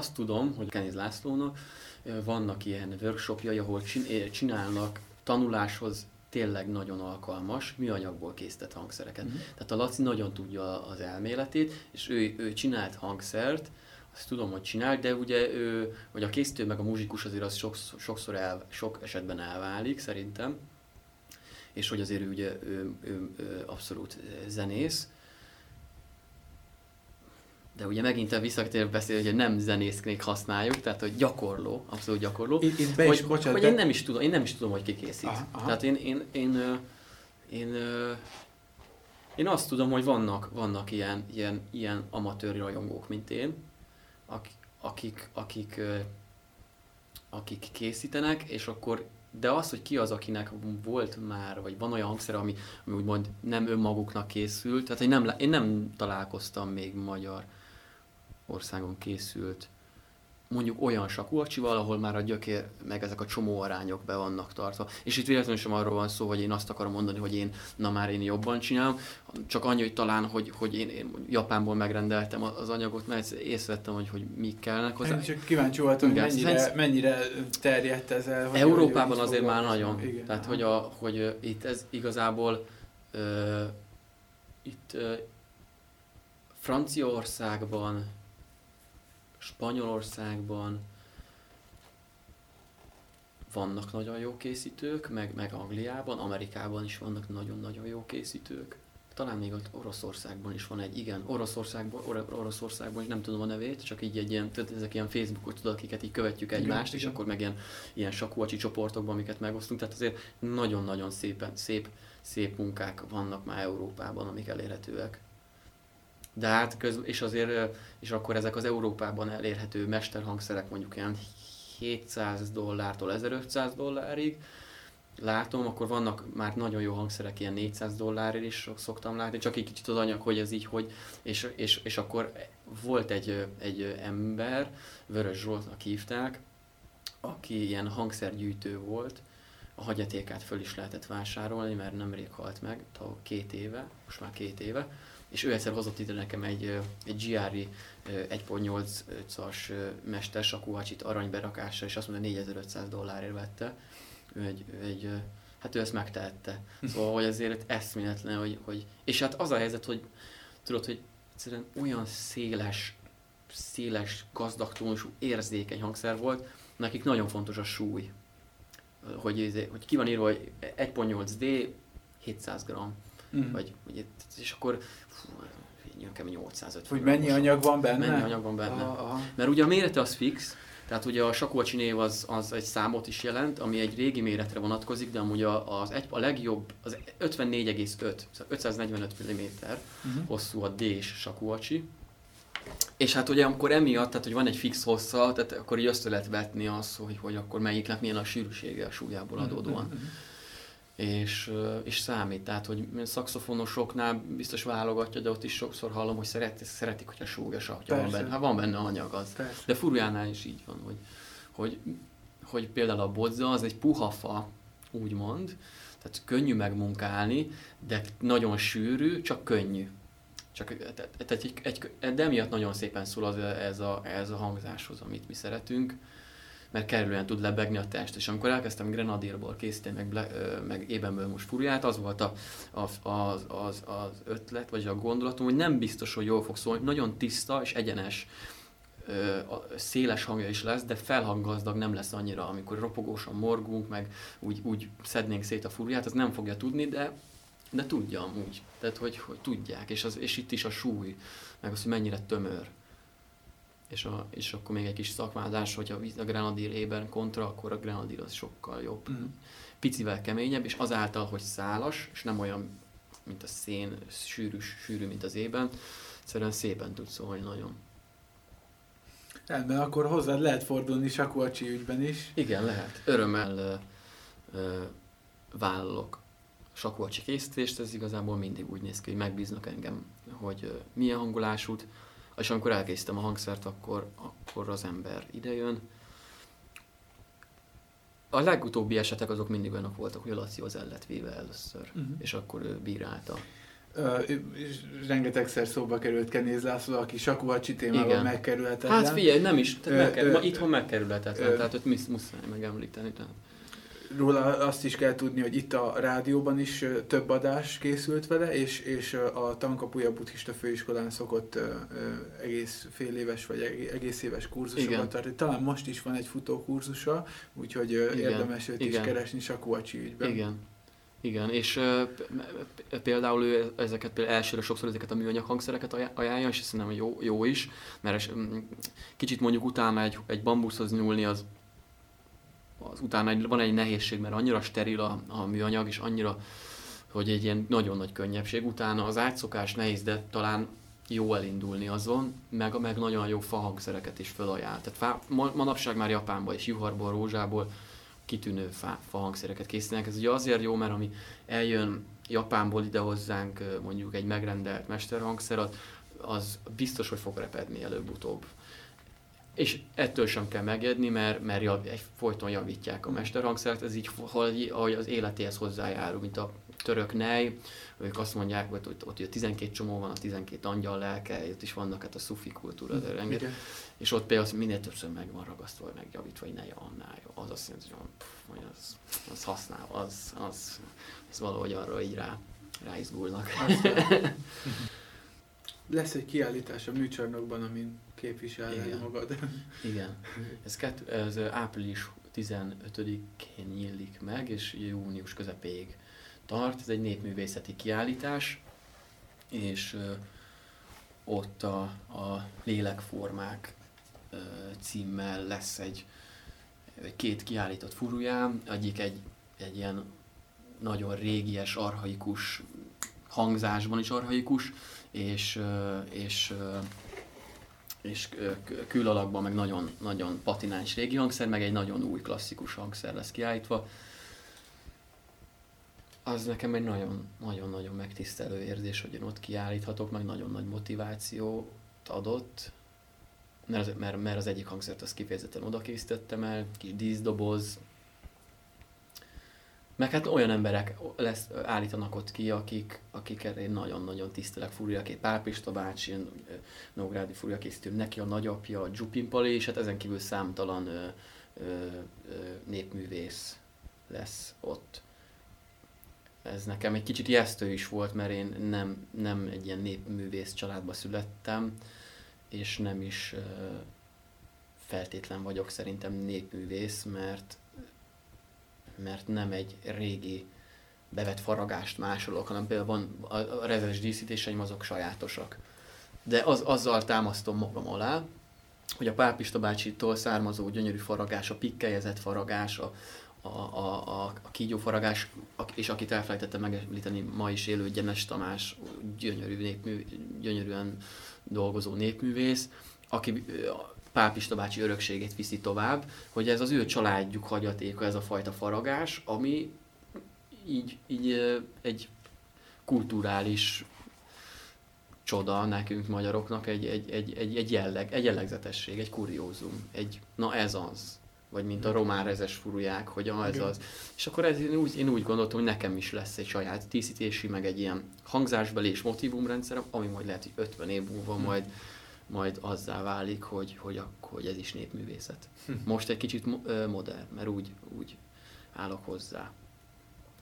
Azt tudom, hogy Keniz Lászlónak vannak ilyen workshopjai, ahol csinálnak tanuláshoz tényleg nagyon alkalmas műanyagból készített hangszereket. Mm-hmm. Tehát a Laci nagyon tudja az elméletét, és ő, ő csinált hangszert, azt tudom, hogy csinál, de ugye ő, vagy a készítő meg a muzsikus azért az sokszor, sokszor el, sok esetben elválik szerintem, és hogy azért ugye ő, ő, ő abszolút zenész, de ugye megint a visszatér beszél, hogy nem zenészknék használjuk, tehát hogy gyakorló, abszolút gyakorló. Itt, itt be hogy, is, bocsánat, hogy be... én nem is tudom, én nem is tudom, hogy ki készít. Aha, aha. Tehát én, én, én, én, én, én azt tudom, hogy vannak, vannak ilyen, ilyen, ilyen amatőr rajongók, mint én, akik, akik, akik készítenek, és akkor de az, hogy ki az, akinek volt már, vagy van olyan hangszer, ami, ami úgymond nem önmaguknak készült, tehát én nem, én nem találkoztam még magyar országon készült mondjuk olyan sakúacsival, ahol már a gyökér, meg ezek a csomó arányok be vannak tartva. És itt véletlenül sem arról van szó, hogy én azt akarom mondani, hogy én, na már én jobban csinálom, csak annyi, hogy talán, hogy, hogy én, én Japánból megrendeltem az anyagot, mert észrevettem, hogy, hogy mi kellene hozzá. Én csak kíváncsi voltam, hogy mennyire, Szensz... mennyire terjedt ez el. Hogy Európában hogy azért már nagyon. Igen. Tehát, hogy, a, hogy itt ez igazából uh, itt uh, Franciaországban, Spanyolországban vannak nagyon jó készítők, meg, meg Angliában, Amerikában is vannak nagyon-nagyon jó készítők. Talán még ott Oroszországban is van egy, igen, Oroszországban, Or- Oroszországban is nem tudom a nevét, csak így egy ilyen, tudod, ezek ilyen Facebookot tudod, akiket így követjük egymást, igen, és igen. akkor meg ilyen, ilyen sakuacsi csoportokban, amiket megosztunk, tehát azért nagyon-nagyon szépen, szép, szép munkák vannak már Európában, amik elérhetőek de hát köz, és azért, és akkor ezek az Európában elérhető mesterhangszerek mondjuk ilyen 700 dollártól 1500 dollárig, látom, akkor vannak már nagyon jó hangszerek, ilyen 400 dollárért is szoktam látni, csak egy kicsit az anyag, hogy ez így, hogy, és, és, és akkor volt egy, egy ember, Vörös Zsoltnak hívták, aki ilyen hangszergyűjtő volt, a hagyatékát föl is lehetett vásárolni, mert nemrég halt meg, két éve, most már két éve, és ő egyszer hozott ide nekem egy, egy GRI 1.8-as mester sakuhacsit aranyberakással, és azt mondta, 4500 dollárért vette. Ő egy, egy, hát ő ezt megtehette. Szóval, hogy azért eszméletlen, hogy, hogy, és hát az a helyzet, hogy tudod, hogy egyszerűen olyan széles, széles, gazdag tónusú, érzékeny hangszer volt, nekik nagyon fontos a súly. Hogy, hogy ki van írva, hogy 1.8D, 700 g. Mm. Vagy, és akkor nekem 850. Hogy mennyi anyag van benne? Mennyi anyag van benne. Aha, aha. Mert ugye a mérete az fix, tehát ugye a Sakolcsi név az, az egy számot is jelent, ami egy régi méretre vonatkozik, de amúgy az egy, a legjobb, az 54,5, 545 mm uh-huh. hosszú a D-s Sakuacsi. És hát ugye amikor emiatt, tehát hogy van egy fix hossza, tehát akkor így össze lehet vetni azt, hogy, hogy akkor melyiknek milyen a sűrűsége a súlyából mhm, adódóan. Uh-huh és, és számít. Tehát, hogy szakszofonosoknál biztos válogatja, de ott is sokszor hallom, hogy szeret, szeretik, hogy a súlyos, hogyha van benne, hát van benne anyag az. Persze. De furjánál is így van, hogy, hogy, hogy például a bodza az egy puha fa, úgymond, tehát könnyű megmunkálni, de nagyon sűrű, csak könnyű. Csak, tehát, egy, egy, de emiatt nagyon szépen szól az, ez, a, ez a hangzáshoz, amit mi szeretünk mert kellően tud lebegni a test. És amikor elkezdtem Grenadírból készíteni, meg, meg ébenből most furiát, az volt a, a, az, az, az ötlet, vagy a gondolatom, hogy nem biztos, hogy jól fog szólni, nagyon tiszta és egyenes széles hangja is lesz, de felhanggazdag nem lesz annyira, amikor ropogósan morgunk, meg úgy, úgy szednénk szét a furiát, az nem fogja tudni, de, de tudja amúgy. Tehát, hogy, hogy tudják, és, az, és itt is a súly, meg az, hogy mennyire tömör. És, a, és akkor még egy kis szakmázás, hogy a Grenadier ében kontra, akkor a Grenadier az sokkal jobb. Mm. Picivel keményebb, és azáltal, hogy szálas, és nem olyan, mint a szén, sűrű, sűrű, mint az ében, egyszerűen szépen tud szólni nagyon. Rendben, akkor hozzád lehet fordulni Sakuacsi ügyben is. Igen, lehet. Örömmel ö, ö, vállalok Sakuacsi készítést, ez igazából mindig úgy néz ki, hogy megbíznak engem, hogy ö, milyen hangulásút, és amikor elkészítem a hangszert, akkor, akkor az ember idejön. A legutóbbi esetek azok mindig olyanok voltak, hogy a Laci az el lett véve először, uh-huh. és akkor ő bírálta. Uh, és rengetegszer szóba került Kenéz László, aki Sakuhacsi témában Igen. megkerülhetetlen. Hát figyelj, nem is, tehát uh, megkerül, uh, ma itthon megkerülhetetlen, uh, tehát őt muszáj megemlíteni. Tehát róla azt is kell tudni, hogy itt a rádióban is több adás készült vele, és, és a Tankapuja Buddhista Főiskolán szokott egész fél éves vagy egész éves kurzusokat tartani. Talán most is van egy futókurzusa, úgyhogy Igen. érdemes őt Igen. is keresni Sakuacsi ügyben. Igen. Igen, és például ő ezeket például elsőre sokszor ezeket a műanyag hangszereket ajánlja, és szerintem jó, jó is, mert kicsit mondjuk utána egy, egy bambuszhoz nyúlni az az utána egy, van egy nehézség, mert annyira steril a, a műanyag, és annyira, hogy egy ilyen nagyon nagy könnyebbség. Utána az átszokás nehéz, de talán jó elindulni azon, meg, meg nagyon jó fahangszereket is felajánl. Tehát fá, manapság már Japánban és juharból, rózsából kitűnő fa, fahangszereket készítenek. Ez ugye azért jó, mert ami eljön Japánból ide hozzánk mondjuk egy megrendelt mesterhangszer, az biztos, hogy fog repedni előbb-utóbb. És ettől sem kell megjegyni, mert, mert jav, egy, folyton javítják a mesterhangszert, ez így, ahogy az életéhez hozzájárul, mint a török nej, ők azt mondják, hogy ott, ott, ott 12 csomó van, a 12 angyal lelke, ott is vannak hát a szufi kultúra, de renget, és ott például minél többször meg van ragasztva, vagy megjavítva, hogy ne annál jó. Az azt jelenti, hogy az, az használ, az, az, az valahogy arra így rá, ráizgulnak. Lesz egy kiállítás a műcsarnokban, amin képviselni magad. Igen. Ez, kett, ez április 15-én nyílik meg, és június közepéig tart. Ez egy népművészeti kiállítás, és ö, ott a, a lélekformák ö, címmel lesz egy két kiállított furujám, egyik egy, egy ilyen nagyon régies, arhaikus hangzásban is arhaikus, és, és és külalakban meg nagyon, nagyon patináns régi hangszer, meg egy nagyon új klasszikus hangszer lesz kiállítva. Az nekem egy nagyon-nagyon megtisztelő érzés, hogy én ott kiállíthatok, meg nagyon nagy motivációt adott, mert, mert, mert az egyik hangszert azt kifejezetten oda készítettem el, kis díszdoboz, meg hát olyan emberek lesz, állítanak ott ki, akik, akiket én nagyon-nagyon tisztelek, Furiaké, Pál Pista bácsi, Nógrádi Furia készítő, neki a nagyapja, Dzsupin Pali, és hát ezen kívül számtalan ö, ö, ö, népművész lesz ott. Ez nekem egy kicsit ijesztő is volt, mert én nem, nem egy ilyen népművész családba születtem, és nem is ö, feltétlen vagyok szerintem népművész, mert mert nem egy régi bevett faragást másolok, hanem például van a, a rezes díszítéseim azok sajátosak. De az, azzal támasztom magam alá, hogy a Pápista bácsitól származó gyönyörű faragás, a pikkelyezett faragás, a, a, a, a, a kígyó faragás, és akit elfelejtettem megemlíteni, ma is élő Gyenes Tamás, gyönyörű népmű, gyönyörűen dolgozó népművész, aki Pápista bácsi örökségét viszi tovább, hogy ez az ő családjuk hagyatéka, ez a fajta faragás, ami így, így egy kulturális csoda nekünk magyaroknak, egy, egy, egy, egy, egy, jelleg, egy jellegzetesség, egy kuriózum, egy, na ez az, vagy mint a román rezes furuják, hogy ah, ez az. És akkor ez, én, úgy, én úgy gondoltam, hogy nekem is lesz egy saját díszítési, meg egy ilyen hangzásbeli és motivumrendszer, ami majd lehet, hogy 50 év múlva majd majd azzá válik, hogy, hogy, hogy ez is népművészet. Most egy kicsit modern, mert úgy, úgy állok hozzá.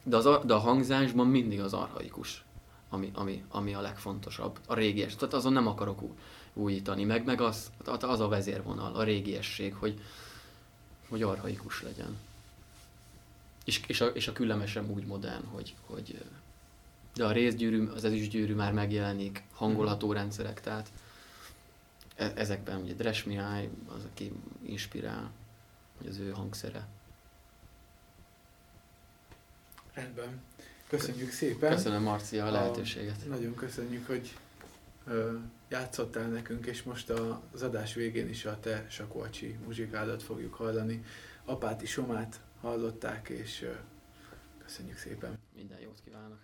De, az, a- de a hangzásban mindig az arhaikus, ami, ami, ami a legfontosabb, a régies. Tehát azon nem akarok új, újítani, meg, meg az, az a vezérvonal, a régiesség, hogy, hogy arhaikus legyen. És, és, a, és a küleme sem úgy modern, hogy, hogy de a részgyűrű, az ezüstgyűrű már megjelenik, hangolható rendszerek, tehát ezekben ugye Dres Mihály az, aki inspirál, hogy az ő hangszere. Rendben. Köszönjük szépen. Köszönöm Marcia a A- lehetőséget. Nagyon köszönjük, hogy ö, játszottál nekünk, és most a- az adás végén is a te Sakócsi muzsikádat fogjuk hallani. Apáti Somát hallották, és ö, köszönjük szépen. Minden jót kívánok.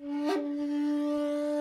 Thank you.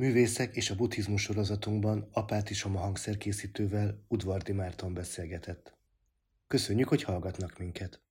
Művészek és a buddhizmus sorozatunkban Apáti Soma hangszerkészítővel Udvardi Márton beszélgetett. Köszönjük, hogy hallgatnak minket!